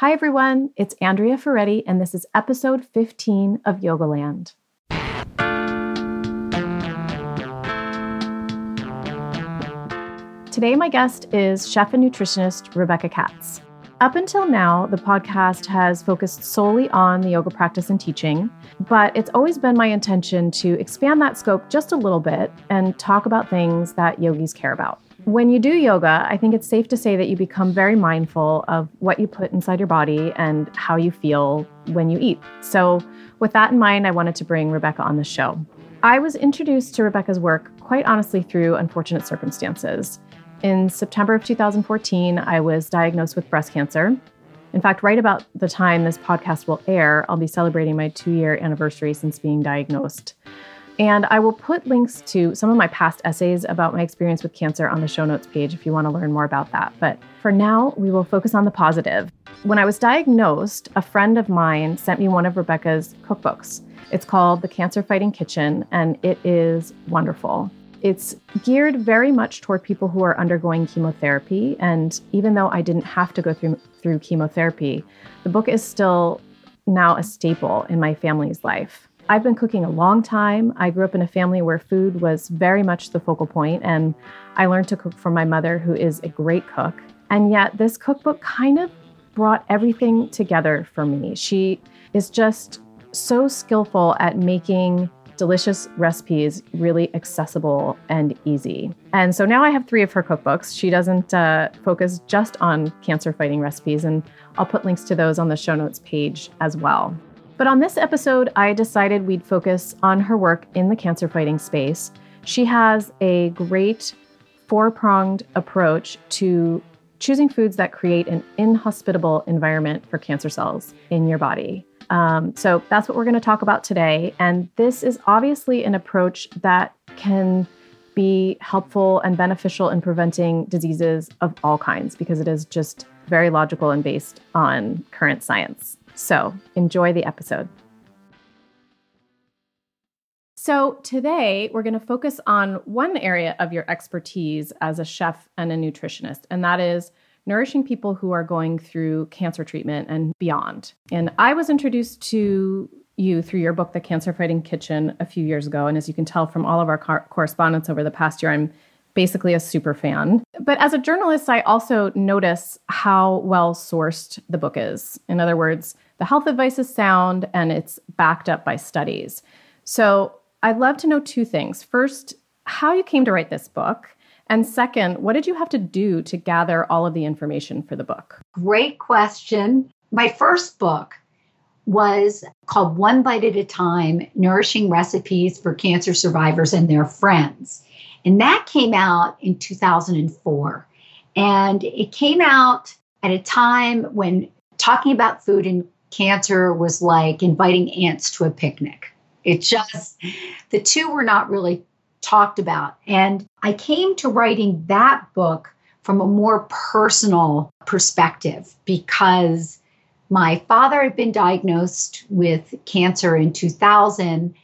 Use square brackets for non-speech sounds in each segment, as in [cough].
Hi, everyone. It's Andrea Ferretti, and this is episode 15 of Yogaland. Today, my guest is chef and nutritionist Rebecca Katz. Up until now, the podcast has focused solely on the yoga practice and teaching, but it's always been my intention to expand that scope just a little bit and talk about things that yogis care about. When you do yoga, I think it's safe to say that you become very mindful of what you put inside your body and how you feel when you eat. So, with that in mind, I wanted to bring Rebecca on the show. I was introduced to Rebecca's work quite honestly through unfortunate circumstances. In September of 2014, I was diagnosed with breast cancer. In fact, right about the time this podcast will air, I'll be celebrating my two year anniversary since being diagnosed. And I will put links to some of my past essays about my experience with cancer on the show notes page if you want to learn more about that. But for now, we will focus on the positive. When I was diagnosed, a friend of mine sent me one of Rebecca's cookbooks. It's called The Cancer Fighting Kitchen, and it is wonderful. It's geared very much toward people who are undergoing chemotherapy. And even though I didn't have to go through, through chemotherapy, the book is still now a staple in my family's life. I've been cooking a long time. I grew up in a family where food was very much the focal point, and I learned to cook from my mother, who is a great cook. And yet, this cookbook kind of brought everything together for me. She is just so skillful at making delicious recipes really accessible and easy. And so now I have three of her cookbooks. She doesn't uh, focus just on cancer fighting recipes, and I'll put links to those on the show notes page as well. But on this episode, I decided we'd focus on her work in the cancer fighting space. She has a great four pronged approach to choosing foods that create an inhospitable environment for cancer cells in your body. Um, so that's what we're going to talk about today. And this is obviously an approach that can be helpful and beneficial in preventing diseases of all kinds because it is just very logical and based on current science. So enjoy the episode. So, today we're going to focus on one area of your expertise as a chef and a nutritionist, and that is nourishing people who are going through cancer treatment and beyond. And I was introduced to you through your book, The Cancer Fighting Kitchen, a few years ago. And as you can tell from all of our correspondence over the past year, I'm basically a super fan. But as a journalist, I also notice how well sourced the book is. In other words, the health advice is sound and it's backed up by studies. So I'd love to know two things. First, how you came to write this book. And second, what did you have to do to gather all of the information for the book? Great question. My first book was called One Bite at a Time Nourishing Recipes for Cancer Survivors and Their Friends. And that came out in 2004. And it came out at a time when talking about food and cancer was like inviting ants to a picnic. It just, the two were not really talked about. And I came to writing that book from a more personal perspective because my father had been diagnosed with cancer in 2000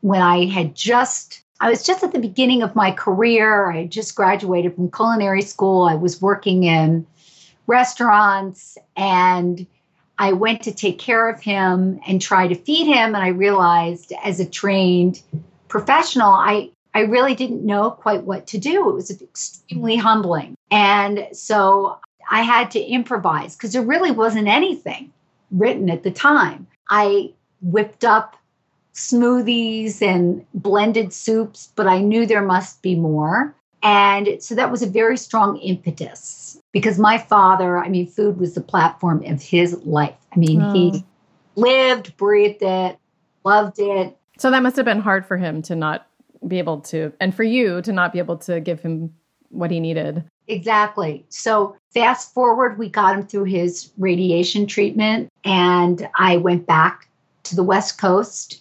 when I had just I was just at the beginning of my career. I had just graduated from culinary school. I was working in restaurants and I went to take care of him and try to feed him. And I realized as a trained professional, I, I really didn't know quite what to do. It was extremely humbling. And so I had to improvise because there really wasn't anything written at the time. I whipped up smoothies and blended soups, but I knew there must be more. And so that was a very strong impetus because my father, I mean, food was the platform of his life. I mean, oh. he mm. lived, breathed it, loved it. So that must have been hard for him to not be able to, and for you to not be able to give him what he needed. Exactly. So fast forward, we got him through his radiation treatment, and I went back to the West Coast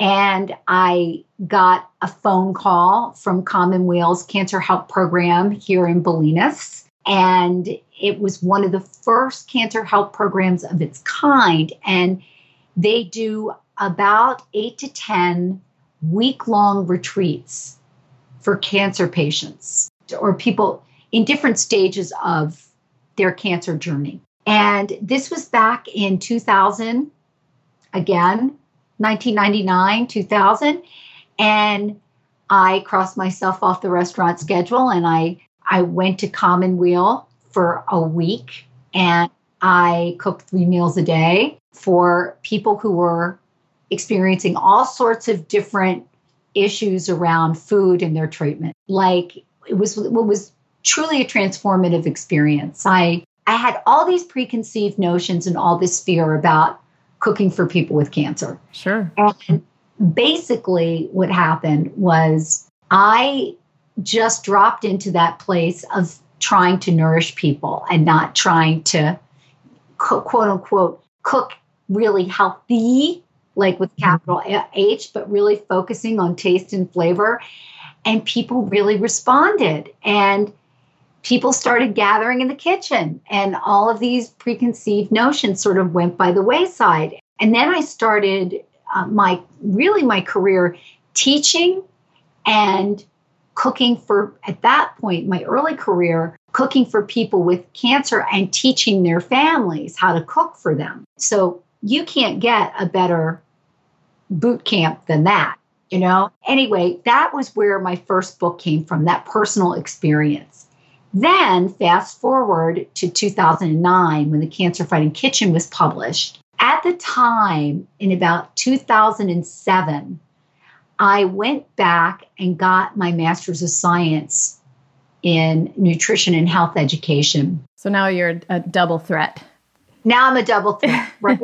and I got a phone call from Commonweal's Cancer Help Program here in Bolinas. And it was one of the first cancer help programs of its kind. And they do about eight to 10 week long retreats for cancer patients or people in different stages of their cancer journey. And this was back in 2000, again, 1999, 2000. And I crossed myself off the restaurant schedule and I, I went to Commonweal for a week and I cooked three meals a day for people who were experiencing all sorts of different issues around food and their treatment. Like it was what was truly a transformative experience. I I had all these preconceived notions and all this fear about cooking for people with cancer. Sure. And basically what happened was I just dropped into that place of trying to nourish people and not trying to quote unquote cook really healthy like with mm-hmm. capital H, but really focusing on taste and flavor. And people really responded. And people started gathering in the kitchen, and all of these preconceived notions sort of went by the wayside. And then I started uh, my really my career teaching and cooking for, at that point, my early career, cooking for people with cancer and teaching their families how to cook for them. So you can't get a better boot camp than that, you know? Anyway, that was where my first book came from, that personal experience. Then, fast forward to 2009 when The Cancer Fighting Kitchen was published. At the time, in about 2007, I went back and got my master's of science in nutrition and health education. So now you're a double threat. Now I'm a double threat, [laughs] right?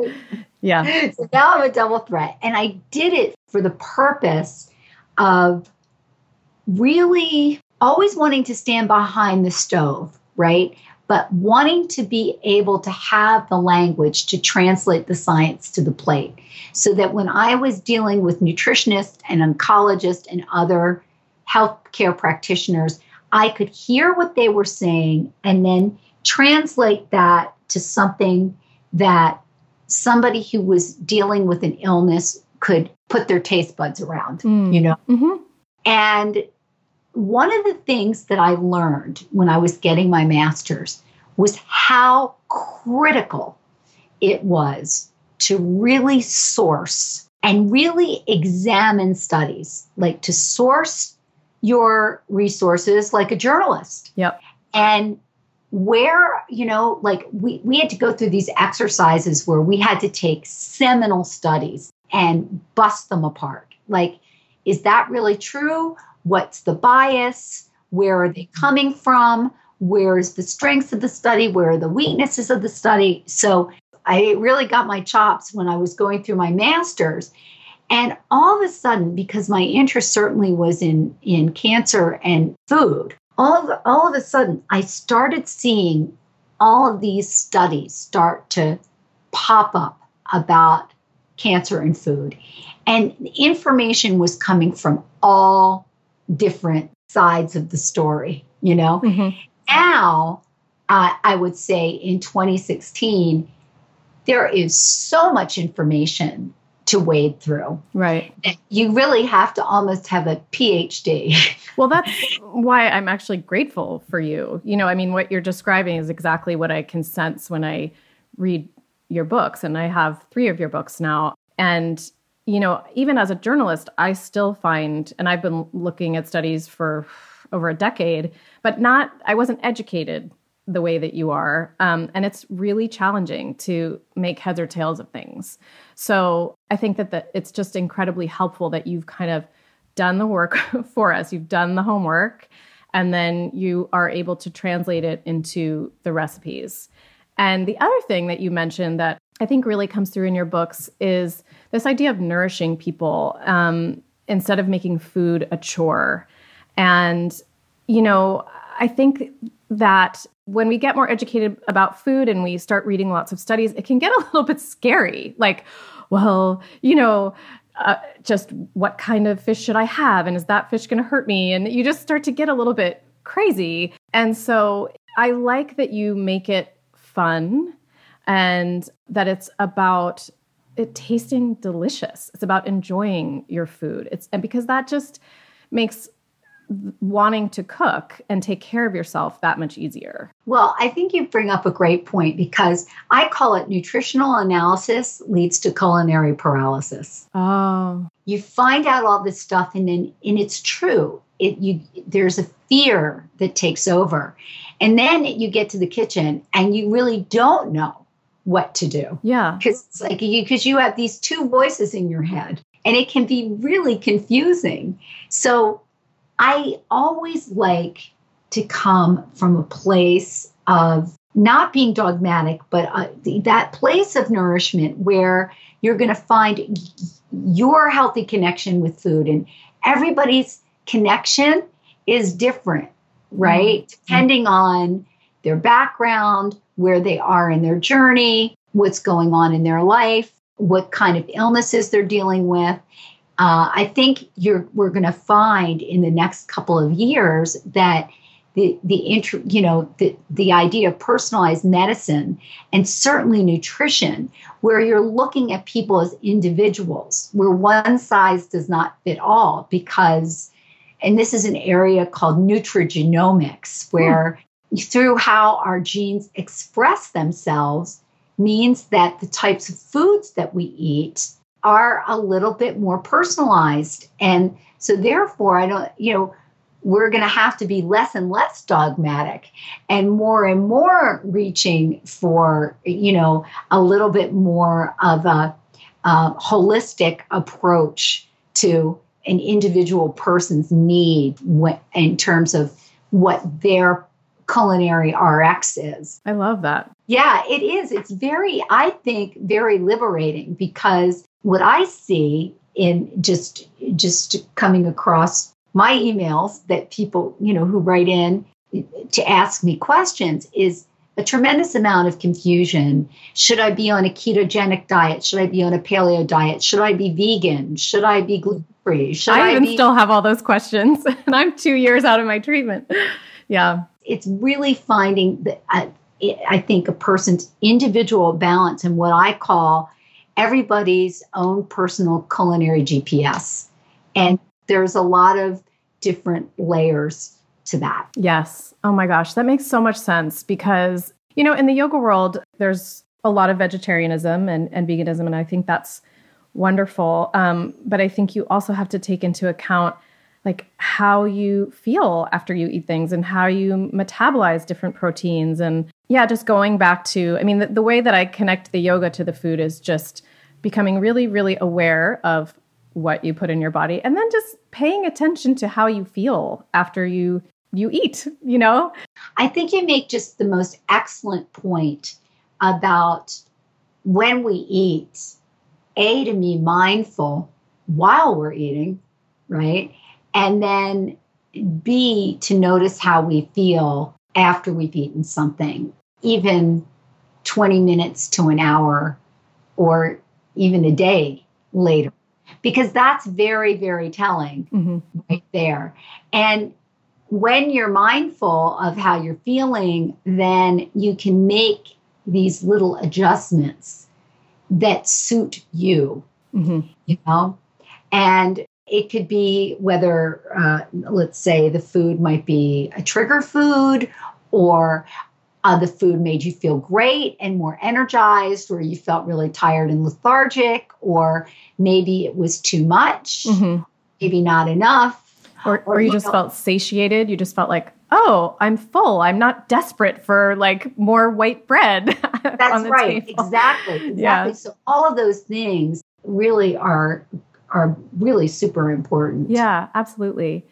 yeah. So now I'm a double threat. And I did it for the purpose of really always wanting to stand behind the stove, right? But wanting to be able to have the language to translate the science to the plate. So that when I was dealing with nutritionists and oncologists and other healthcare practitioners, I could hear what they were saying and then translate that to something that somebody who was dealing with an illness could put their taste buds around, mm. you know? Mm-hmm. And one of the things that I learned when I was getting my master's was how critical it was to really source and really examine studies, like to source your resources like a journalist. Yep. And where you know like we, we had to go through these exercises where we had to take seminal studies and bust them apart like is that really true what's the bias? Where are they coming from? Where is the strengths of the study? Where are the weaknesses of the study? So i really got my chops when i was going through my masters. And all of a sudden because my interest certainly was in in cancer and food all of, all of a sudden, I started seeing all of these studies start to pop up about cancer and food. And information was coming from all different sides of the story, you know? Mm-hmm. Now, uh, I would say in 2016, there is so much information to wade through. Right. You really have to almost have a PhD. [laughs] well, that's why I'm actually grateful for you. You know, I mean, what you're describing is exactly what I can sense when I read your books, and I have three of your books now. And, you know, even as a journalist, I still find, and I've been looking at studies for over a decade, but not, I wasn't educated the way that you are. Um, and it's really challenging to make heads or tails of things. So I think that the, it's just incredibly helpful that you've kind of done the work [laughs] for us, you've done the homework, and then you are able to translate it into the recipes. And the other thing that you mentioned that I think really comes through in your books is this idea of nourishing people um, instead of making food a chore. And, you know, I think that when we get more educated about food and we start reading lots of studies, it can get a [laughs] little bit scary. Like, well, you know, uh, just what kind of fish should I have? And is that fish going to hurt me? And you just start to get a little bit crazy. And so I like that you make it fun and that it's about it tasting delicious. It's about enjoying your food. It's and because that just makes wanting to cook and take care of yourself that much easier. Well, I think you bring up a great point because I call it nutritional analysis leads to culinary paralysis. Oh. You find out all this stuff and then and it's true. It you there's a fear that takes over. And then you get to the kitchen and you really don't know what to do. Yeah. Cuz it's like you cuz you have these two voices in your head and it can be really confusing. So I always like to come from a place of not being dogmatic, but uh, that place of nourishment where you're going to find your healthy connection with food. And everybody's connection is different, right? Mm-hmm. Depending on their background, where they are in their journey, what's going on in their life, what kind of illnesses they're dealing with. Uh, I think you're we're going to find in the next couple of years that the the intro, you know the the idea of personalized medicine and certainly nutrition, where you're looking at people as individuals, where one size does not fit all, because and this is an area called nutrigenomics, where. Through how our genes express themselves means that the types of foods that we eat are a little bit more personalized. And so, therefore, I don't, you know, we're going to have to be less and less dogmatic and more and more reaching for, you know, a little bit more of a, a holistic approach to an individual person's need in terms of what their culinary RX is. I love that. Yeah, it is. It's very, I think, very liberating because what I see in just just coming across my emails that people, you know, who write in to ask me questions is a tremendous amount of confusion. Should I be on a ketogenic diet? Should I be on a paleo diet? Should I be vegan? Should I be gluten free? Should I, I even be- still have all those questions, [laughs] and I'm two years out of my treatment. Yeah, it's really finding that uh, I think a person's individual balance and what I call everybody's own personal culinary GPS. And there's a lot of different layers to that. Yes. Oh my gosh, that makes so much sense because, you know, in the yoga world, there's a lot of vegetarianism and, and veganism, and I think that's wonderful. Um, but I think you also have to take into account like how you feel after you eat things and how you metabolize different proteins. And yeah just going back to i mean the, the, way that i connect the yoga to the food is just becoming really really aware of what you put in your body and then just paying attention to how you feel after you you eat you know? I think you make just the most excellent point about when we eat a to be mindful while we're eating right and then B, to notice how we feel after we've eaten something, even 20 minutes to an hour or even a day later, because that's very, very telling mm-hmm. right there. And when you're mindful of how you're feeling, then you can make these little adjustments that suit you, mm-hmm. you know? And it could be whether, uh, let's say, the food might be a trigger food or uh, the food made you feel great and more energized, or you felt really tired and lethargic, or maybe it was too much, mm-hmm. maybe not enough. Or, or, or you, you just know, felt satiated. You just felt like, oh, I'm full. I'm not desperate for like more white bread. [laughs] That's right. Table. Exactly. [laughs] Exactly. Yeah. So all of those things really are are really super important. Yeah, absolutely.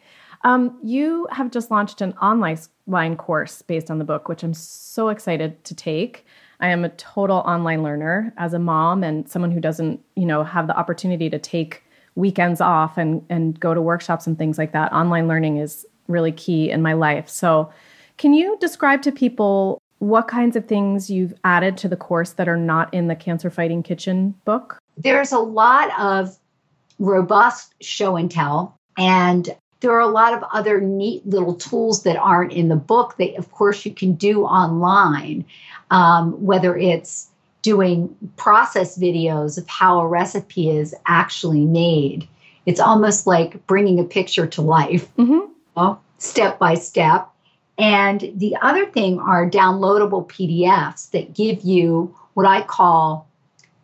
Um, you have just launched an online course based on the book, which I'm so excited to take. I am a total online learner as a mom and someone who doesn't, you know, have the opportunity to take weekends off and and go to workshops and things like that. Online learning is really key in my life. So, can you describe to people what kinds of things you've added to the course that are not in the Cancer Fighting Kitchen book? There's a lot of robust show and tell. And there are a lot of other neat little tools that aren't in the book that, of course, you can do online, um, whether it's doing process videos of how a recipe is actually made. It's almost like bringing a picture to life. Mm-hmm. step by step. And the other thing are downloadable PDFs that give you what I call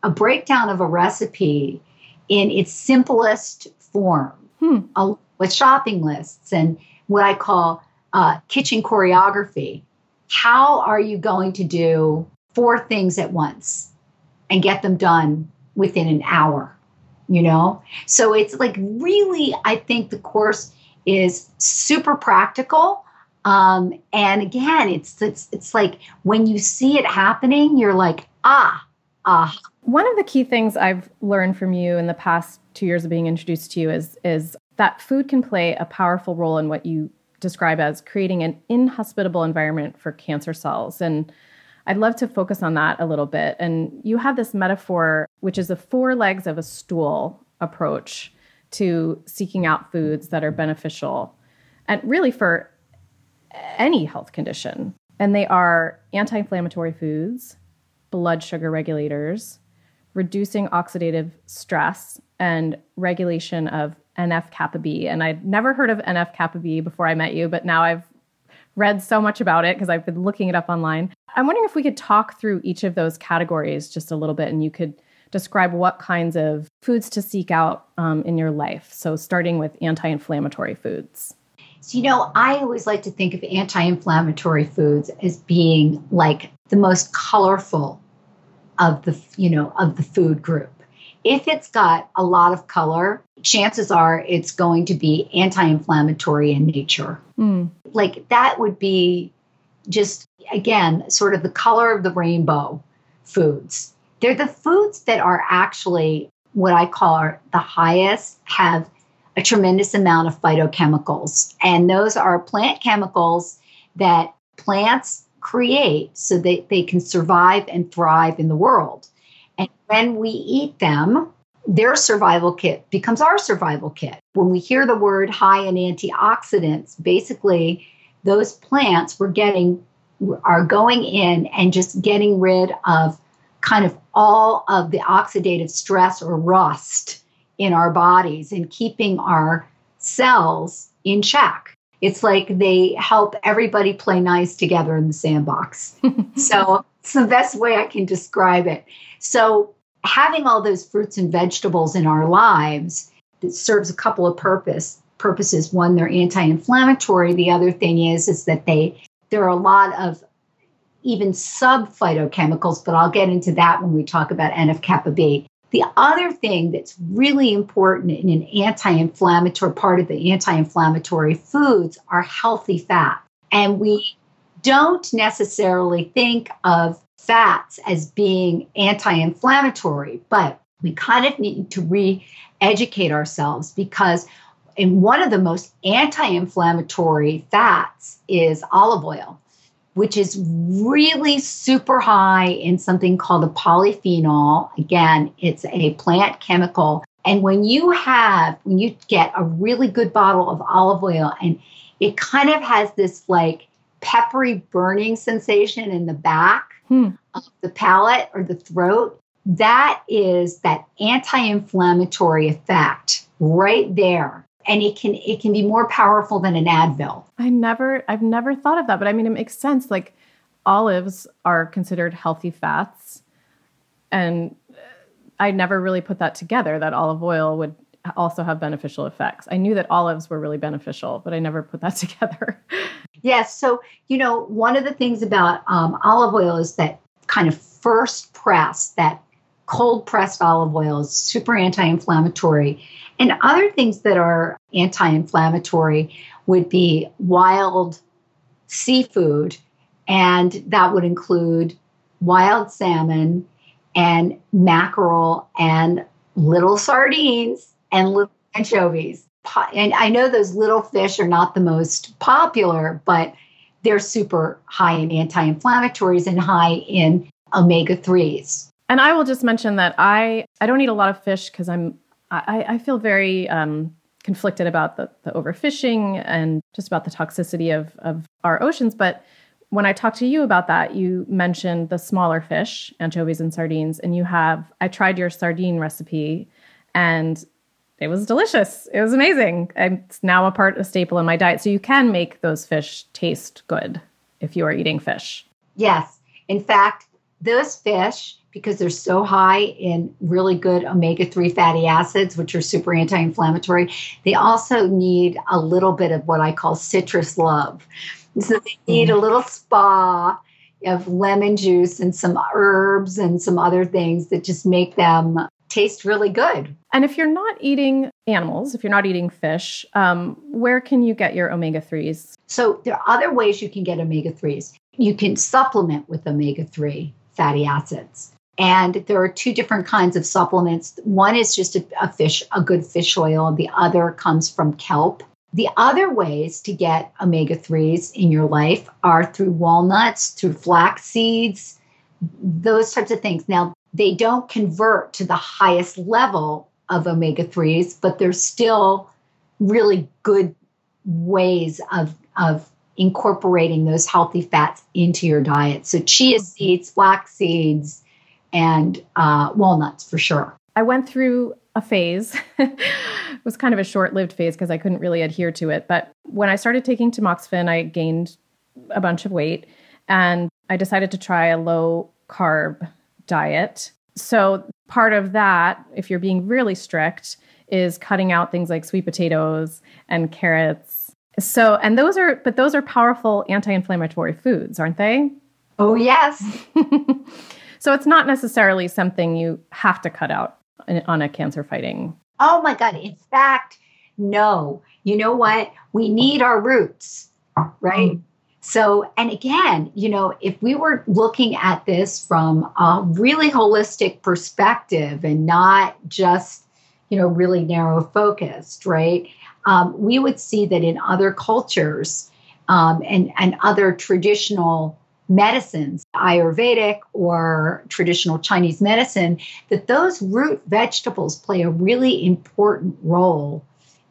a breakdown of a recipe in its simplest form hmm. uh, with shopping lists and what I call uh, kitchen choreography. How are you going to do four things at once and get them done within an hour? You know? So it's like really, I think the course is super practical. Um, and again, it's, it's it's like when you see it happening, you're like, ah, ah. One of the key things I've learned from you in the past two years of being introduced to you is is that food can play a powerful role in what you describe as creating an inhospitable environment for cancer cells. And I'd love to focus on that a little bit. And you have this metaphor, which is the four legs of a stool approach to seeking out foods that are beneficial and really for any health condition. And they are anti inflammatory foods, blood sugar regulators, reducing oxidative stress, and regulation of NF kappa B. And I'd never heard of NF kappa B before I met you, but now I've read so much about it because I've been looking it up online. I'm wondering if we could talk through each of those categories just a little bit and you could describe what kinds of foods to seek out um, in your life. So, starting with anti inflammatory foods. So, you know, I always like to think of anti inflammatory foods as being like the most colorful of the, you know, of the food group. If it's got a lot of color, chances are it's going to be anti inflammatory in nature. Mm. Like that would be just, again, sort of the color of the rainbow foods. They're the foods that are actually what I call the highest, have a tremendous amount of phytochemicals. And those are plant chemicals that plants create so that they can survive and thrive in the world. And when we eat them, their survival kit becomes our survival kit. When we hear the word high in antioxidants, basically those plants we're getting are going in and just getting rid of kind of all of the oxidative stress or rust in our bodies and keeping our cells in check. It's like they help everybody play nice together in the sandbox. [laughs] so it's the best way I can describe it. So having all those fruits and vegetables in our lives that serves a couple of purpose purposes. One, they're anti-inflammatory. The other thing is is that they there are a lot of even sub phytochemicals, but I'll get into that when we talk about NF kappa B. The other thing that's really important in an anti inflammatory part of the anti inflammatory foods are healthy fats. And we don't necessarily think of fats as being anti inflammatory, but we kind of need to re educate ourselves because in one of the most anti inflammatory fats is olive oil which is really super high in something called a polyphenol. Again, it's a plant chemical. And when you have, when you get a really good bottle of olive oil and it kind of has this like peppery burning sensation in the back hmm. of the palate or the throat, that is that anti inflammatory effect right there and it can it can be more powerful than an Advil. I never I've never thought of that, but I mean it makes sense. Like olives are considered healthy fats, and I never really put that together that olive oil would also have beneficial effects. I knew that olives were really beneficial, but I never put that [laughs] together. yes. So, you know, one of the things about um, olive oil is that kind of first press, that cold pressed olive oil is super anti inflammatory. And other things that are anti inflammatory would be wild seafood, and that would include wild salmon and mackerel and little sardines and little anchovies. And I know those little fish are not the most popular, but they're super high in anti inflammatories and high in omega 3s. And I will just mention that I I don't eat a lot of fish because I'm I, I feel very um, conflicted about the, the overfishing and just about the toxicity of of our oceans. But when I talked to you about that, you mentioned the smaller fish, anchovies and sardines, and you have I tried your sardine recipe, and it was delicious. It was amazing. It's now a part, a staple in my diet. So you can make those fish taste good if you are eating fish. Yes. In fact, those fish, because they're so high in really good omega 3 fatty acids, which are super anti inflammatory, they also need a little bit of what I call citrus love. So they need a little spa of lemon juice and some herbs and some other things that just make them taste really good. And if you're not eating animals, if you're not eating fish, um, where can you get your omega 3s? So there are other ways you can get omega 3s. You can supplement with omega 3 fatty acids. And there are two different kinds of supplements. One is just a, a fish, a good fish oil. The other comes from kelp. The other ways to get omega 3s in your life are through walnuts, through flax seeds, those types of things. Now, they don't convert to the highest level of omega 3s, but they're still really good ways of, of incorporating those healthy fats into your diet. So, chia seeds, flax seeds, and uh, walnuts for sure. I went through a phase. [laughs] it was kind of a short lived phase because I couldn't really adhere to it. But when I started taking tamoxifen, I gained a bunch of weight and I decided to try a low carb diet. So, part of that, if you're being really strict, is cutting out things like sweet potatoes and carrots. So, and those are, but those are powerful anti inflammatory foods, aren't they? Oh, yes. [laughs] so, it's not necessarily something you have to cut out on a cancer fighting. Oh, my God. In fact, no. You know what? We need our roots, right? Mm. So, and again, you know, if we were looking at this from a really holistic perspective and not just, you know, really narrow focused, right? Um, we would see that in other cultures um, and, and other traditional medicines, Ayurvedic or traditional Chinese medicine, that those root vegetables play a really important role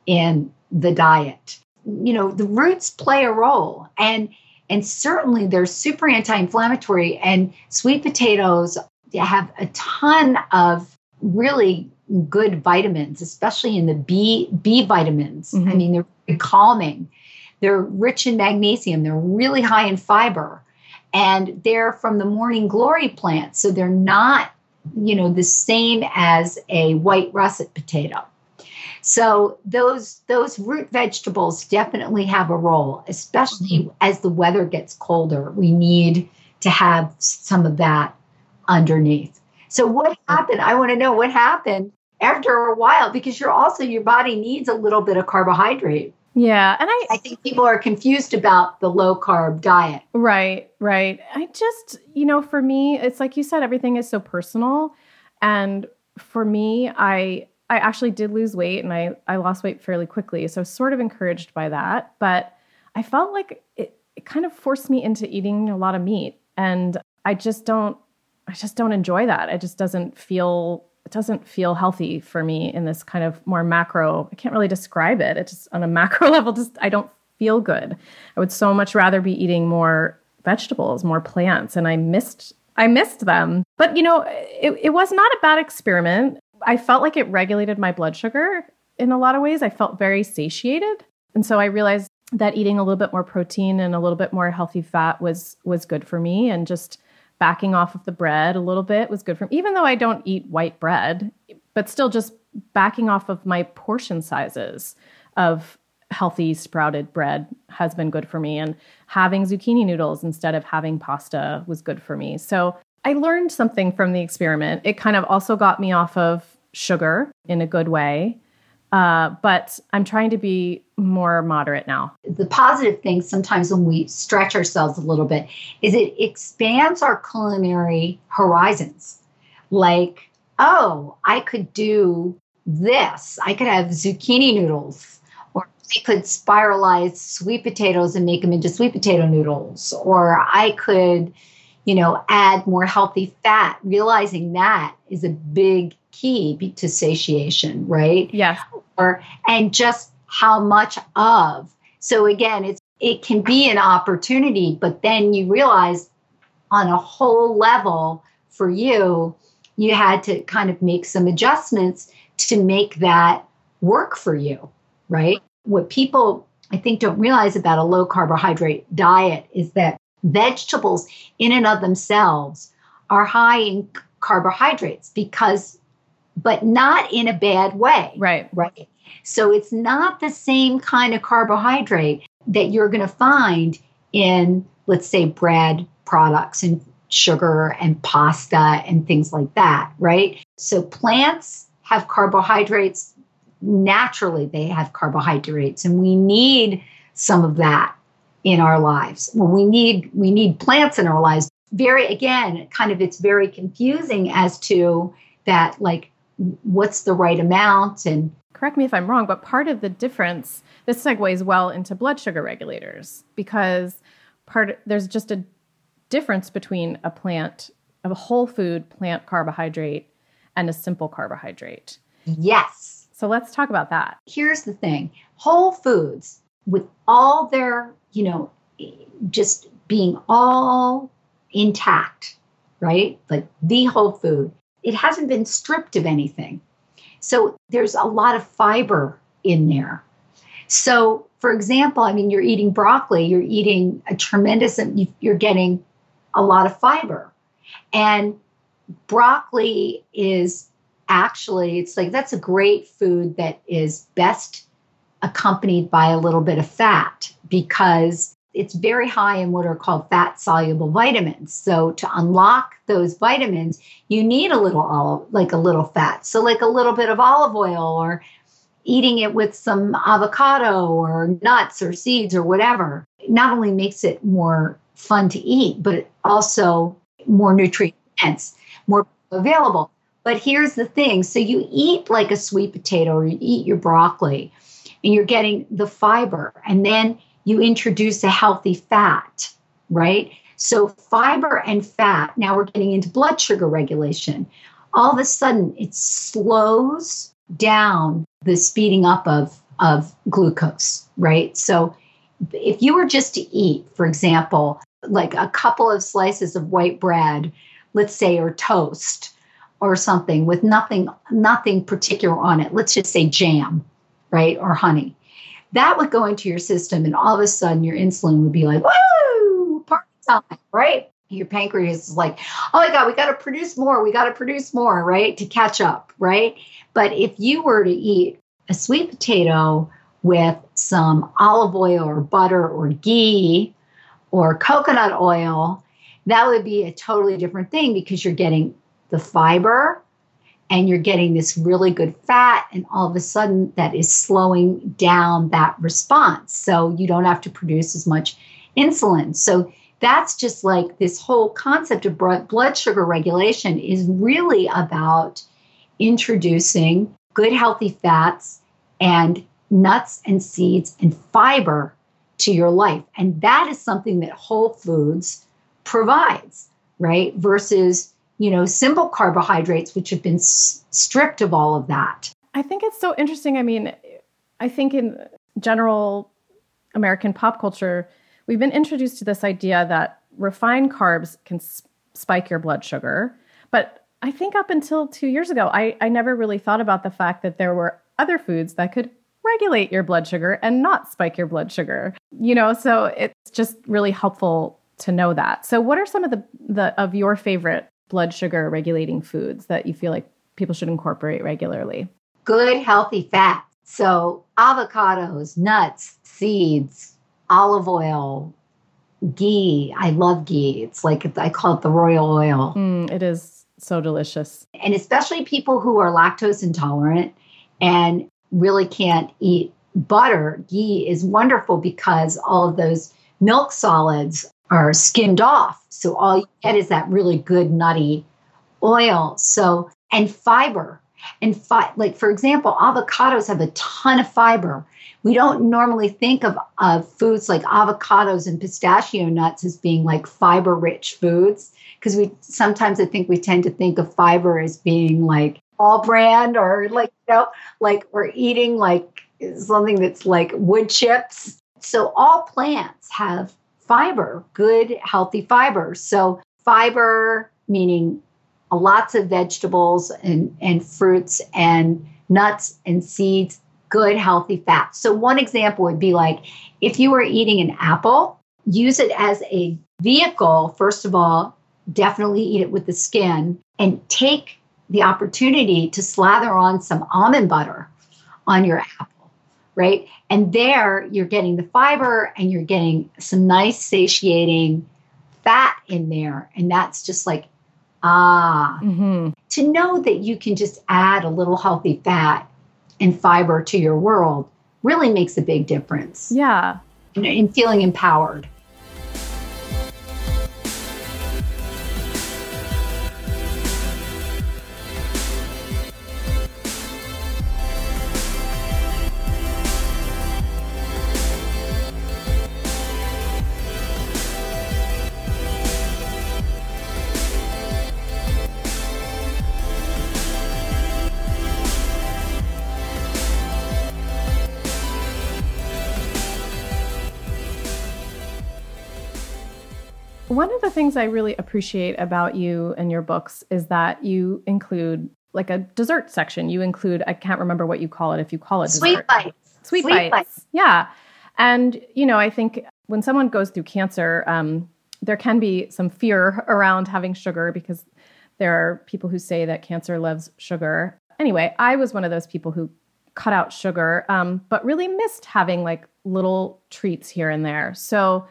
in the diet. You know the roots play a role and and certainly they're super anti-inflammatory and sweet potatoes have a ton of really good vitamins especially in the b b vitamins mm-hmm. i mean they're very calming they're rich in magnesium they're really high in fiber and they're from the morning glory plant so they're not you know the same as a white russet potato so those those root vegetables definitely have a role, especially mm-hmm. as the weather gets colder. We need to have some of that underneath. So what happened? I want to know what happened after a while because you're also your body needs a little bit of carbohydrate. Yeah, and I I think people are confused about the low carb diet. Right, right. I just, you know, for me, it's like you said everything is so personal and for me, I I actually did lose weight and I, I lost weight fairly quickly. So I was sort of encouraged by that. But I felt like it, it kind of forced me into eating a lot of meat. And I just don't I just don't enjoy that. It just doesn't feel it doesn't feel healthy for me in this kind of more macro. I can't really describe it. It's just on a [laughs] macro level, just I don't feel good. I would so much rather be eating more vegetables, more plants, and I missed I missed them. But you know, it, it was not a bad experiment. I felt like it regulated my blood sugar in a lot of ways. I felt very satiated. And so I realized that eating a little bit more protein and a little bit more healthy fat was was good for me and just backing off of the bread a little bit was good for me even though I don't eat white bread but still just backing off of my portion sizes of healthy sprouted bread has been good for me and having zucchini noodles instead of having pasta was good for me. So I learned something from the experiment. It kind of also got me off of sugar in a good way. Uh, but I'm trying to be more moderate now. The positive thing sometimes when we stretch ourselves a little bit is it expands our culinary horizons. Like, oh, I could do this. I could have zucchini noodles, or I could spiralize sweet potatoes and make them into sweet potato noodles, or I could you know, add more healthy fat. Realizing that is a big key to satiation, right? Yeah. And just how much of. So again, it's it can be an opportunity, but then you realize on a whole level for you, you had to kind of make some adjustments to make that work for you, right? What people I think don't realize about a low carbohydrate diet is that vegetables in and of themselves are high in carbohydrates because but not in a bad way. Right. Right. So it's not the same kind of carbohydrate that you're going to find in let's say bread products and sugar and pasta and things like that, right? So plants have carbohydrates naturally they have carbohydrates and we need some of that in our lives. We need we need plants in our lives. Very again, kind of it's very confusing as to that like what's the right amount and correct me if I'm wrong, but part of the difference this segues well into blood sugar regulators because part there's just a difference between a plant a whole food plant carbohydrate and a simple carbohydrate. Yes. So let's talk about that. Here's the thing Whole Foods, with all their, you know, just being all intact, right? Like the whole food, it hasn't been stripped of anything. So there's a lot of fiber in there. So, for example, I mean, you're eating broccoli, you're eating a tremendous, you're getting a lot of fiber. And broccoli is actually it's like that's a great food that is best accompanied by a little bit of fat because it's very high in what are called fat soluble vitamins. So to unlock those vitamins, you need a little olive, like a little fat. So like a little bit of olive oil or eating it with some avocado or nuts or seeds or whatever. Not only makes it more fun to eat, but also more nutrient dense, more available. But here's the thing so you eat like a sweet potato or you eat your broccoli and you're getting the fiber, and then you introduce a healthy fat, right? So, fiber and fat, now we're getting into blood sugar regulation. All of a sudden, it slows down the speeding up of, of glucose, right? So, if you were just to eat, for example, like a couple of slices of white bread, let's say, or toast, or something with nothing nothing particular on it let's just say jam right or honey that would go into your system and all of a sudden your insulin would be like woo party time right? Your pancreas is like oh my god we got to produce more we got to produce more right to catch up right? But if you were to eat a sweet potato with some olive oil or butter or ghee or coconut oil that would be a totally different thing because you're getting the fiber and you're getting this really good fat and all of a sudden that is slowing down that response. So you don't have to produce as much insulin. So that's just like this whole concept of blood sugar regulation is really about introducing good healthy fats and nuts and seeds and fiber to your life. And that is something that whole foods provides right? Versus you know, simple carbohydrates, which have been s- stripped of all of that. I think it's so interesting. I mean, I think in general American pop culture, we've been introduced to this idea that refined carbs can spike your blood sugar. But I think up until two years ago, I, I never really thought about the fact that there were other foods that could regulate your blood sugar and not spike your blood sugar. You know, so it's just really helpful to know that. So what are some of the, the of your favorite blood sugar regulating foods that you feel like people should incorporate regularly? Good, healthy fats. So, avocados, nuts, seeds, olive oil, ghee. I love ghee. It's like I call it the royal oil. Mm, it is so delicious. And especially people who are lactose intolerant and really can't eat butter, ghee is wonderful because all of those milk solids are skimmed off. So all you get is that really good nutty oil. So, and fiber. And fi- like, for example, avocados have a ton of fiber. We don't normally think of, of foods like avocados and pistachio nuts as being like fiber rich foods because we sometimes I think we tend to think of fiber as being like All-Bran or like, you know, like we're eating like something that's like wood chips. So all plants have fiber, good, healthy fiber. So, fiber meaning lots of vegetables and, and fruits and nuts and seeds good, healthy fats. So, one example would be like if you were eating an apple, use it as a vehicle, first of all, definitely eat it with the skin and take the opportunity to slather on some almond butter on your apple, right? And there you're getting the fiber and you're getting some nice satiating fat in there. And that's just like, ah, mm-hmm. to know that you can just add a little healthy fat and fiber to your world really makes a big difference. Yeah. In feeling empowered. Things I really appreciate about you and your books is that you include like a dessert section. You include, I can't remember what you call it if you call it sweet dessert. bites. Sweet, sweet bites. bites. Yeah. And, you know, I think when someone goes through cancer, um, there can be some fear around having sugar because there are people who say that cancer loves sugar. Anyway, I was one of those people who cut out sugar, um, but really missed having like little treats here and there. So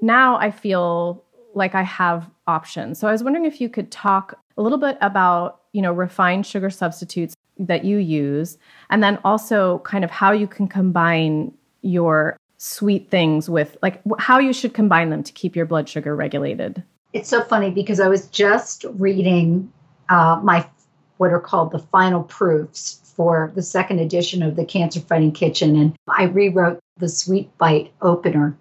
now I feel like I have options. So I was wondering if you could talk a little bit about, you know, refined sugar substitutes that you use and then also kind of how you can combine your sweet things with like how you should combine them to keep your blood sugar regulated. It's so funny because I was just reading uh, my what are called the final proofs for the second edition of the Cancer Fighting Kitchen, and I rewrote the Sweet Bite opener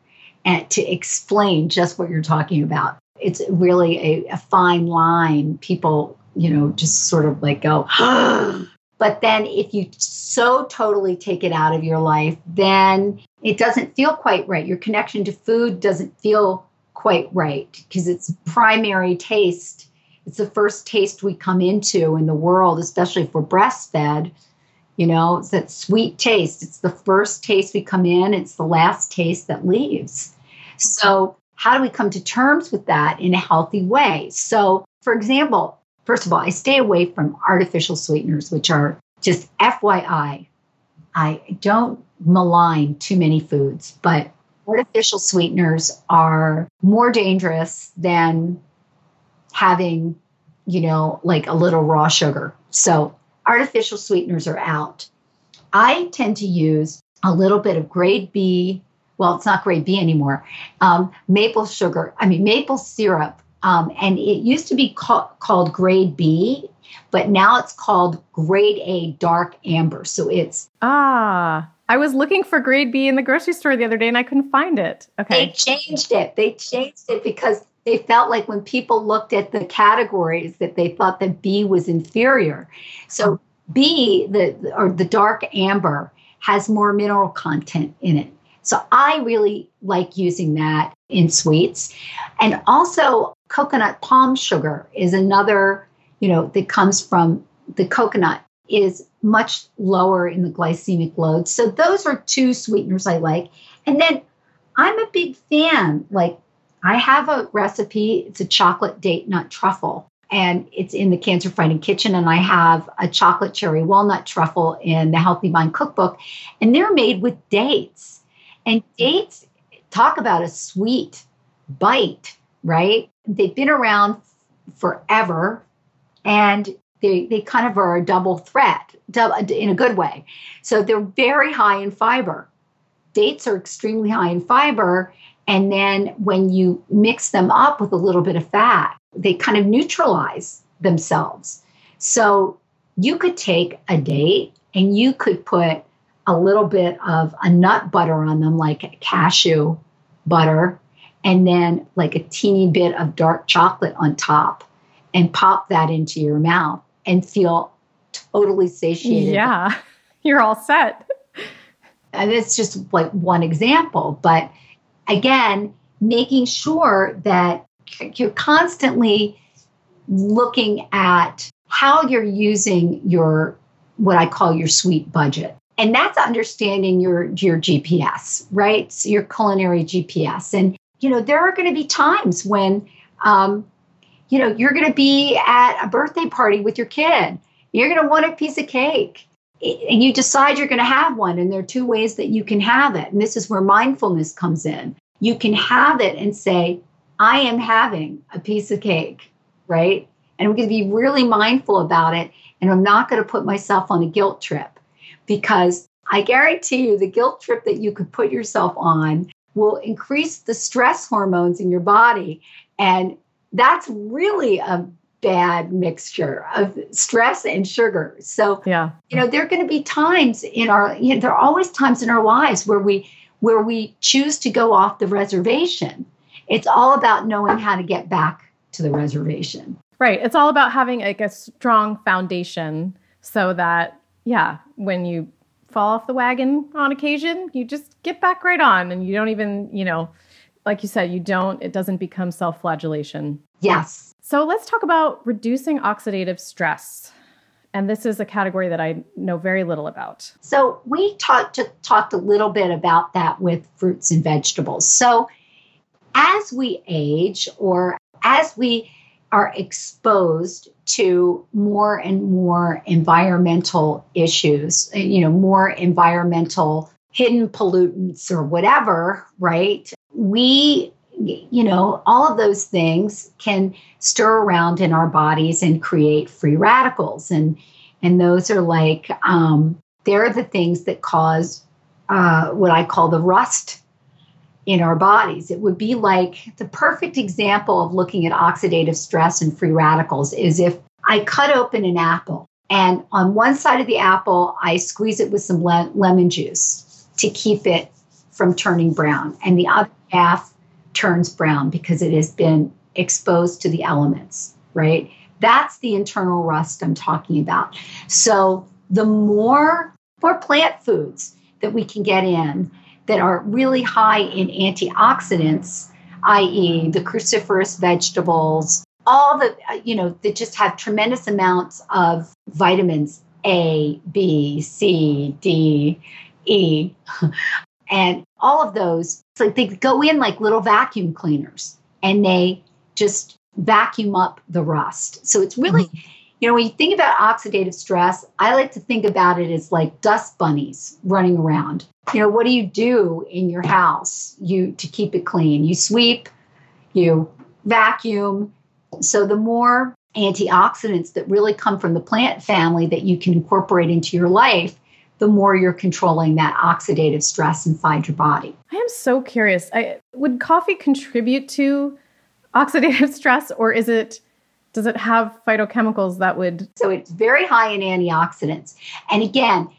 to explain just what you're talking about. It's really a, a fine line. People, you know, just sort of like go, [gasps] but then if you so totally take it out of your life, then it doesn't feel quite right. Your connection to food doesn't feel quite right because it's primary taste. It's the first taste we come into in the world, especially if we're breastfed. You know, it's that sweet taste. It's the first taste we come in, it's the last taste that leaves. So, how do we come to terms with that in a healthy way? So, for example, first of all, I stay away from artificial sweeteners, which are just FYI. I don't malign too many foods, but artificial sweeteners are more dangerous than having, you know, like a little raw sugar. So, artificial sweeteners are out. I tend to use a little bit of grade B, well, it's not grade B anymore, um, maple sugar, I mean, maple syrup. Um, and it used to be ca- called grade B, but now it's called grade A dark amber. So it's. Ah, I was looking for grade B in the grocery store the other day and I couldn't find it. Okay. They changed it. They changed it because they felt like when people looked at the categories that they thought that B was inferior. So B, the or the dark amber, has more mineral content in it. So I really like using that in sweets. And also coconut palm sugar is another, you know, that comes from the coconut is much lower in the glycemic load. So those are two sweeteners I like. And then I'm a big fan like I have a recipe, it's a chocolate date nut truffle, and it's in the Cancer Fighting Kitchen. And I have a chocolate cherry walnut truffle in the Healthy Mind cookbook, and they're made with dates. And dates talk about a sweet bite, right? They've been around forever, and they, they kind of are a double threat in a good way. So they're very high in fiber. Dates are extremely high in fiber and then when you mix them up with a little bit of fat, they kind of neutralize themselves. So you could take a date and you could put a little bit of a nut butter on them, like cashew butter, and then like a teeny bit of dark chocolate on top, and pop that into your mouth and feel totally satiated. Yeah, [laughs] you're all set. And it's just like one example, but again, making sure that you're constantly looking at how you're using your what I call your sweet budget. And that's understanding your your GPS, right? So your culinary GPS. And you know, there are going to be times when um, you know, you're going to be at a birthday party with your kid. You're going to want a piece of cake. And you decide you're going to have one. And there are two ways that you can have it. And this is where mindfulness comes in. You can have it and say, I am having a piece of cake, right? And I'm going to be really mindful about it. And I'm not going to put myself on a guilt trip because I guarantee you the guilt trip that you could put yourself on will increase the stress hormones in your body. And that's really a bad mixture of stress and sugar. So, yeah, you know, there are going to be times in our, you know, there are always times in our lives where we, where we choose to go off the reservation. It's all about knowing how to get back to the reservation. Right. It's all about having like a strong foundation so that, yeah, when you fall off the wagon on occasion, you just get back right on and you don't even, you know, like you said, you don't, it doesn't become self flagellation. Yes. So let's talk about reducing oxidative stress. And this is a category that I know very little about. So we talked talked a little bit about that with fruits and vegetables. So as we age or as we are exposed to more and more environmental issues, you know, more environmental hidden pollutants or whatever, right? we you know all of those things can stir around in our bodies and create free radicals. And and those are like um, they're the things that cause uh, what i call the rust in our bodies. It would be like the perfect example of looking at oxidative stress and free radicals is if i cut open an apple and on one side of the apple i squeeze it with some le- lemon juice to keep it from turning brown. And the other half turns brown because it has been exposed to the elements, right? That's the internal rust I'm talking about. So the more more plant foods that we can get in that are really high in antioxidants, i.e., the cruciferous vegetables, all the you know that just have tremendous amounts of vitamins A, B, C, D, E, and all of those like they go in like little vacuum cleaners and they just vacuum up the rust. So it's really mm-hmm. you know when you think about oxidative stress i like to think about it as like dust bunnies running around. You know what do you do in your house? You to keep it clean. You sweep you vacuum. So the more antioxidants that really come from the plant family that you can incorporate into your life the more you're controlling that oxidative stress inside your body. I am so curious. I, would coffee contribute to oxidative [laughs] stress or is it does it have phytochemicals that would So it's very high in antioxidants. And again,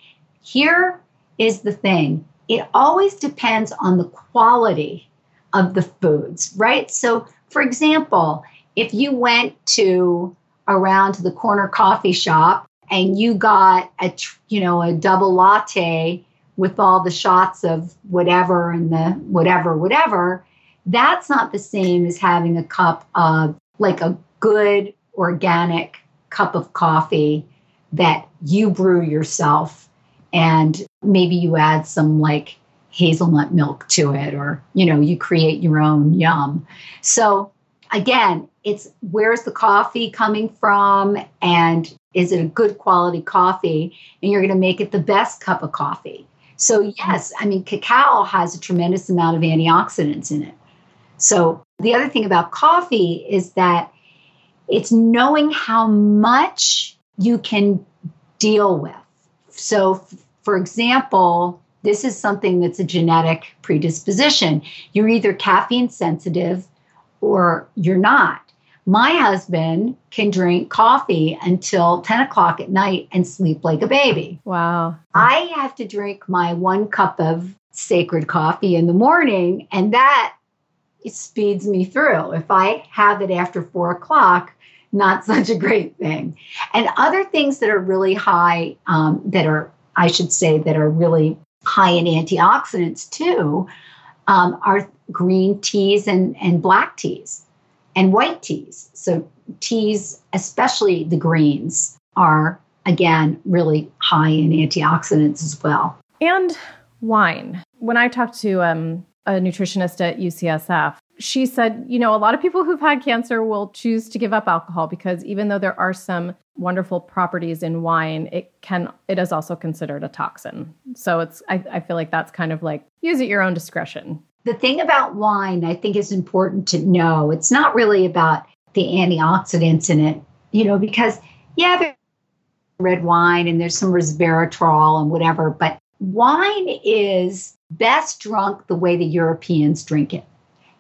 here is the thing. It always depends on the quality of the foods, right? So for example, if you went to around to the corner coffee shop and you got a you know a double latte with all the shots of whatever and the whatever whatever that's not the same as having a cup of like a good organic cup of coffee that you brew yourself and maybe you add some like hazelnut milk to it or you know you create your own yum. So again it's where's the coffee coming from and is it a good quality coffee? And you're going to make it the best cup of coffee. So mm-hmm. yes i mean cacao has a tremendous amount of antioxidants in it. So the other thing about coffee is that it's knowing how much you can deal with. So for example this is something that's a genetic predisposition. You're either caffeine sensitive or you're not my husband can drink coffee until 10 o'clock at night and sleep like a baby. Wow. I have to drink my one cup of sacred coffee in the morning, and that it speeds me through. If I have it after four o'clock, not [laughs] such a great thing. And other things that are really high, um, that are, I should say, that are really high in antioxidants too, um, are green teas and, and black teas and white teas. So, teas, especially the greens, are again, really high in antioxidants as well. And wine. When I talked to um, a nutritionist at UCSF, she said, you know, a lot of people who've had cancer will choose to give up alcohol because even though there are some wonderful properties in wine, it can it is also considered a toxin. So it's I, I feel like that's kind of like use at your own discretion. The thing about wine I think is important to know, it's not really about the antioxidants in it, you know, because yeah, there's red wine and there's some resveratrol and whatever, but wine is best drunk the way the Europeans drink it.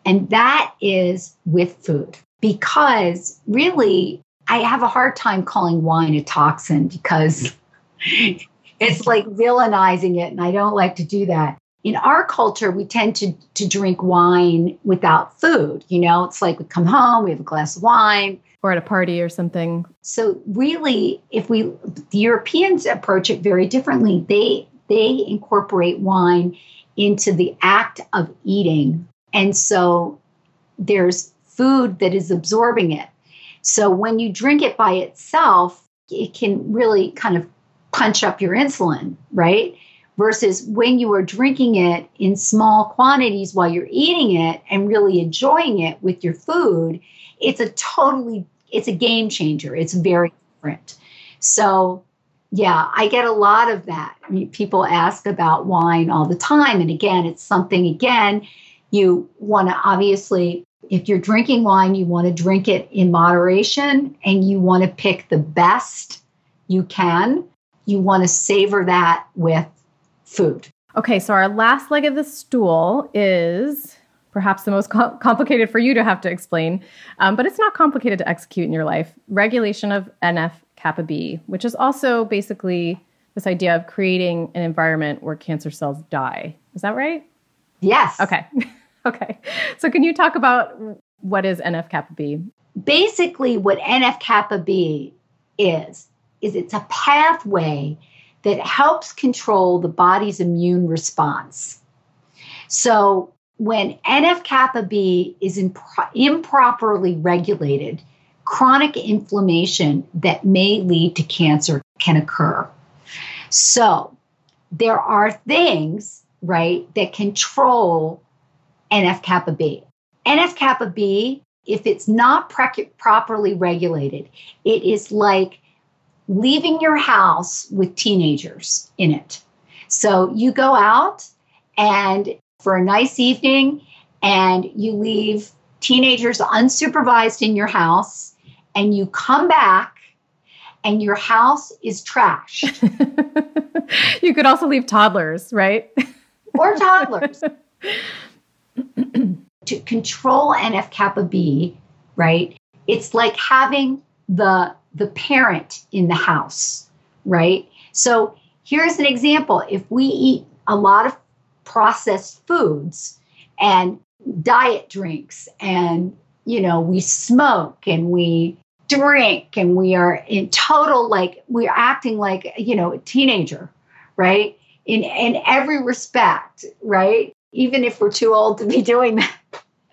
And that is with food. Because really, I have a hard time calling wine a toxin because [laughs] it's like villainizing it. And I don't like to do that. In our culture, we tend to, to drink wine without food. You know, it's like we come home, we have a glass of wine. Or at a party or something. So really, if we the Europeans approach it very differently, they they incorporate wine into the act of eating. And so there's food that is absorbing it. So when you drink it by itself, it can really kind of punch up your insulin, right? Versus when you are drinking it in small quantities while you're eating it and really enjoying it with your food, it's a totally it's a game changer. It's very different. So yeah, I get a lot of that. I mean, people ask about wine all the time. And again, it's something, again, you want to obviously, if you're drinking wine, you want to drink it in moderation and you want to pick the best you can. You want to savor that with food. Okay, so our last leg of the stool is perhaps the most com- complicated for you to have to explain, um, but it's not complicated to execute in your life regulation of NF kappa B, which is also basically this idea of creating an environment where cancer cells die. Is that right? Yes. Okay. [laughs] okay. So, can you talk about what is NF kappa B? Basically, what NF kappa B is, is it's a pathway that helps control the body's immune response. So, when NF kappa B is impro- improperly regulated, chronic inflammation that may lead to cancer can occur. So, there are things, right, that control NF kappa B. NF kappa B, if it's not pre- properly regulated, it is like leaving your house with teenagers in it. So you go out and for a nice evening and you leave teenagers unsupervised in your house and you come back and your house is trashed. [laughs] you could also leave toddlers, right? or toddlers. [clears throat] to control NF kappa B, right? It's like having the the parent in the house, right? So here's an example. If we eat a lot of processed foods and diet drinks and you know we smoke and we drink and we are in total like we're acting like you know a teenager right in in every respect right even if we're too old to be doing that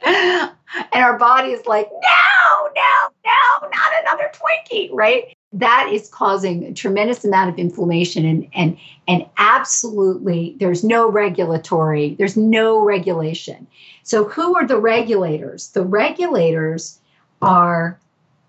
[laughs] and our body is like no no no not another twinkie right? That is causing a tremendous amount of inflammation and and and absolutely there's no regulatory there's no regulation. So who are the regulators? The regulators are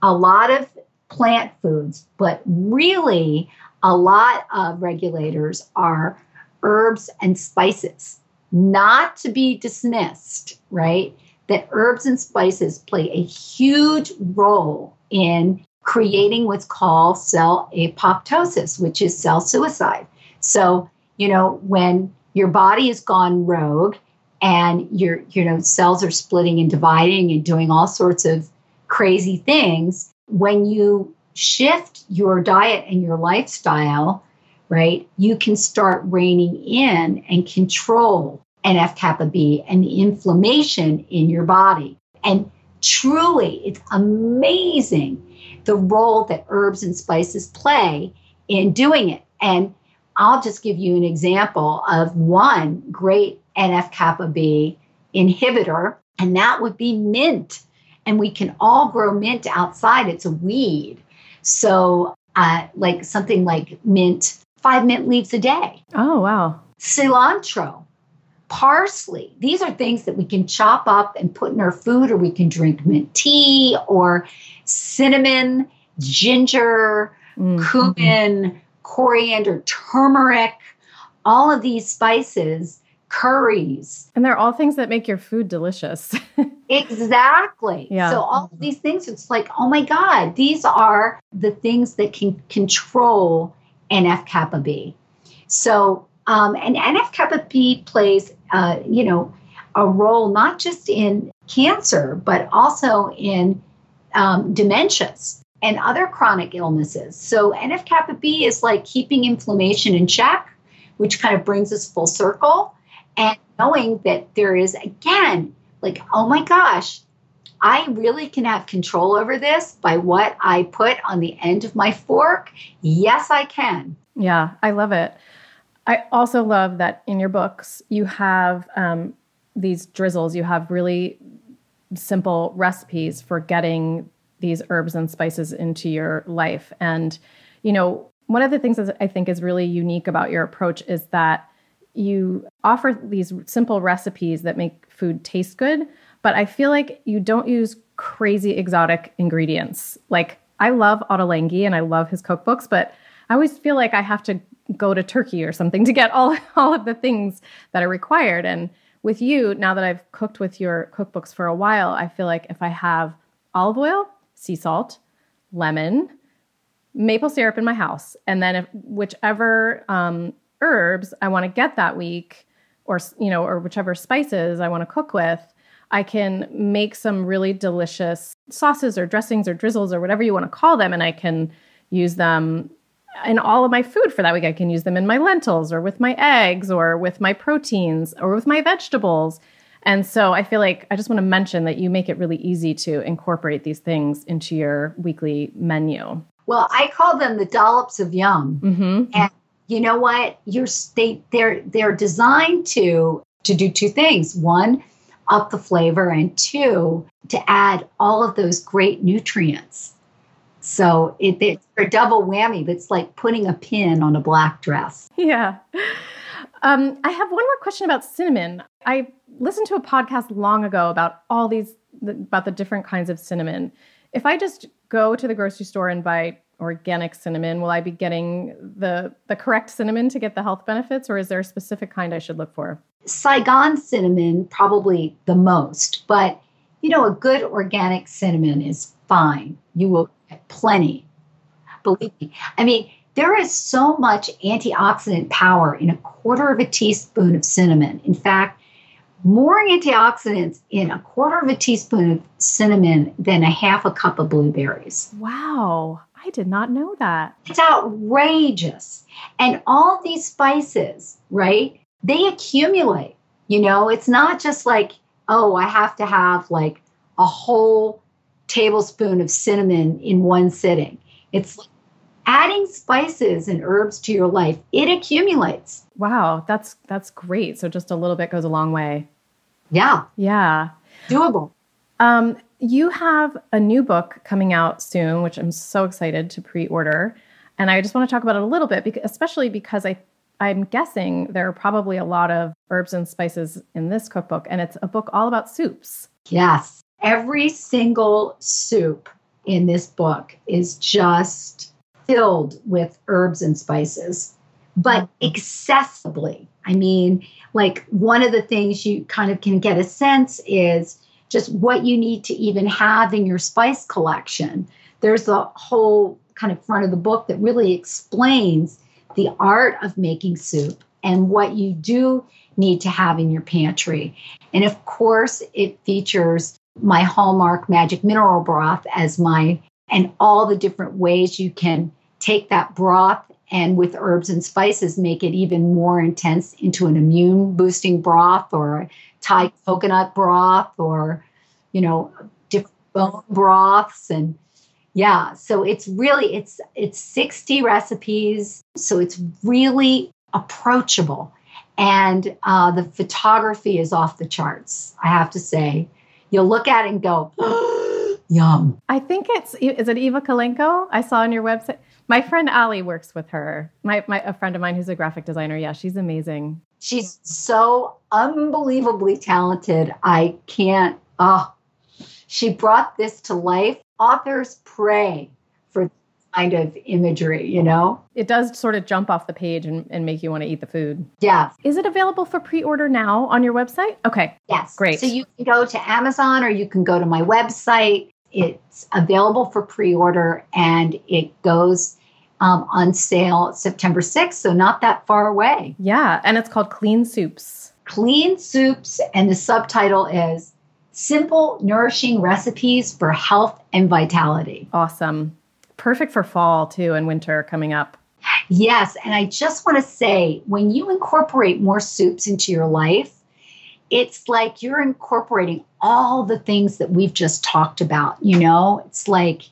a lot of plant foods, but really a lot of regulators are herbs and spices, not to be dismissed, right? That herbs and spices play a huge role in creating what's called cell apoptosis, which is cell suicide. So, you know, when your body has gone rogue and your, you know, cells are splitting and dividing and doing all sorts of crazy things when you shift your diet and your lifestyle right you can start reining in and control nf kappa b and the inflammation in your body and truly it's amazing the role that herbs and spices play in doing it and i'll just give you an example of one great nf kappa b inhibitor and that would be mint and we can all grow mint outside. It's a weed. So uh, like something like mint, five mint leaves a day. Oh, wow. Cilantro, parsley. These are things that we can chop up and put in our food, or we can drink mint tea, or cinnamon, ginger, mm-hmm. cumin, coriander, turmeric, all of these spices, curries. And they're all things that make your food delicious. [laughs] exactly. Yeah. So all of these things, it's like, oh my God, these are the things that can control NF kappa B. So, um, and NF kappa B plays, uh, you know, a role not just in cancer, but also in um, dementias and other chronic illnesses. So NF kappa B is like keeping inflammation in check, which kind of brings us full circle. And knowing that there is, again, like, oh my gosh, I really can have control over this by what I put on the end of my fork. Yes, I can. Yeah, I love it. I also love that in your books, you have um, these drizzles, you have really simple recipes for getting these herbs and spices into your life. And, you know, one of the things that I think is really unique about your approach is that you offer these simple recipes that make food taste good, but I feel like you don't use crazy exotic ingredients. Like, I love Ottolenghi and I love his cookbooks, but I always feel like I have to go to Turkey or something to get all, [laughs] all of the things that are required. And with you, now that I've cooked with your cookbooks for a while, I feel like if I have olive oil, sea salt, lemon, maple syrup in my house, and then if whichever um, herbs I want to get that week, or you know, or whichever spices I want to cook with, I can make some really delicious sauces or dressings or drizzles or whatever you want to call them, and I can use them in all of my food for that week. I can use them in my lentils or with my eggs or with my proteins or with my vegetables. And so I feel like I just want to mention that you make it really easy to incorporate these things into your weekly menu. Well, I call them the dollops of yum. Mm-hmm. And you know what? You're they they're they're designed to to do two things. One, up the flavor, and two, to add all of those great nutrients. So it, it's a double whammy. It's like putting a pin on a black dress. Yeah. Um, I have one more question about cinnamon. I listened to a podcast long ago about all these about the different kinds of cinnamon. If I just go to the grocery store and buy organic cinnamon, will I be getting the the correct cinnamon to get the health benefits or is there a specific kind I should look for? Saigon cinnamon probably the most, but you know a good organic cinnamon is fine. You will get plenty. Believe me. I mean, there is so much antioxidant power in a quarter of a teaspoon of cinnamon. In fact, more antioxidants in a quarter of a teaspoon of cinnamon than a half a cup of blueberries. Wow. I did not know that. It's outrageous. And all these spices, right? They accumulate. You know, it's not just like, oh, I have to have like a whole tablespoon of cinnamon in one sitting. It's like adding spices and herbs to your life, it accumulates. Wow, that's that's great. So just a little bit goes a long way. Yeah. Yeah. Doable. Um, you have a new book coming out soon, which I'm so excited to pre-order. And I just want to talk about it a little bit, because, especially because I, I'm guessing there are probably a lot of herbs and spices in this cookbook, and it's a book all about soups. Yes. Every single soup in this book is just filled with herbs and spices, but mm-hmm. accessibly. I mean, like one of the things you kind of can get a sense is just what you need to even have in your spice collection. There's a whole kind of front of the book that really explains the art of making soup and what you do need to have in your pantry. And of course, it features my Hallmark magic mineral broth as my and all the different ways you can take that broth and with herbs and spices make it even more intense into an immune boosting broth or Thai coconut broth or you know different bone broths. And yeah so it's really it's it's 60 recipes. So it's really approachable. And uh, the photography is off the charts i have to say you'll look at it and go [gasps] Yum. I think it's is it Eva Kolenko? I saw on your website. My friend Ali works with her. My, my a friend of mine who's a graphic designer. Yeah, she's amazing. She's so unbelievably talented. I can't. Oh, she brought this to life. Authors pray kind of imagery, you know? It does sort of jump off the page and, and make you want to eat the food. Yeah. Is it available for pre order now on your website? Okay. Yes. Great. So you can go to Amazon or you can go to my website. It's available for pre order and it goes um, on sale September 6th, so not that far away. Yeah. And it's called Clean Soups. Clean Soups, and the subtitle is Simple, Nourishing Recipes for Health and Vitality. Awesome. Perfect for fall too and winter coming up. Yes. And I just want to say when you incorporate more soups into your life, it's like you're incorporating all the things that we've just talked about. You know, it's like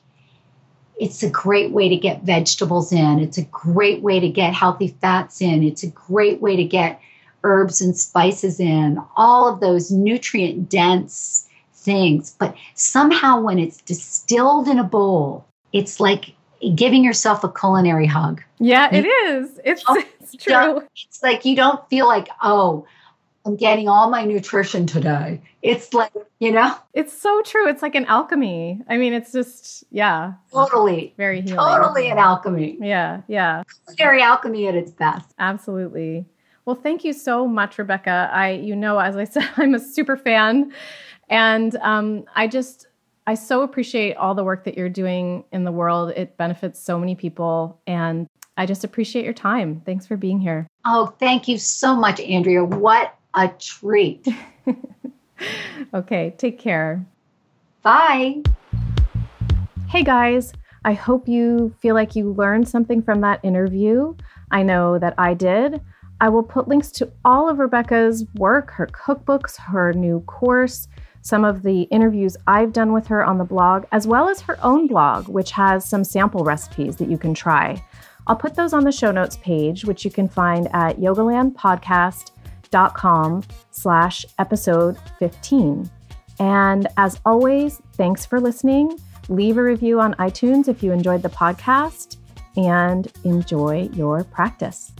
it's a great way to get vegetables in, it's a great way to get healthy fats in, it's a great way to get herbs and spices in, all of those nutrient dense things. But somehow, when it's distilled in a bowl, it's like giving yourself a culinary hug. Yeah, it is. It's, it's true. [laughs] It's like you don't feel like, oh, I'm getting all my nutrition today. It's like, you know? It's so true. It's like an alchemy. I mean, it's just, yeah. Totally. Very healing. Totally an alchemy. Yeah, yeah. Culinary alchemy at its best. Absolutely. Well, thank you so much, Rebecca. I, you know, as I said, [laughs] I'm a super fan. And um, I just, I so appreciate all the work that you're doing in the world. It benefits so many people. And I just appreciate your time. Thanks for being here. Oh, thank you so much, Andrea. What a treat. [laughs] okay, take care. Bye. Hey, guys. I hope you feel like you learned something from that interview. I know that I did. I will put links to all of Rebecca's work, her cookbooks, her new course, some of the interviews I've done with her on the blog, as well as her own blog, which has some sample recipes that you can try. I'll put those on the show notes page, which you can find at yogalandpodcast.com slash episode 15. And as always, thanks for listening. Leave a review on iTunes if you enjoyed the podcast and enjoy your practice.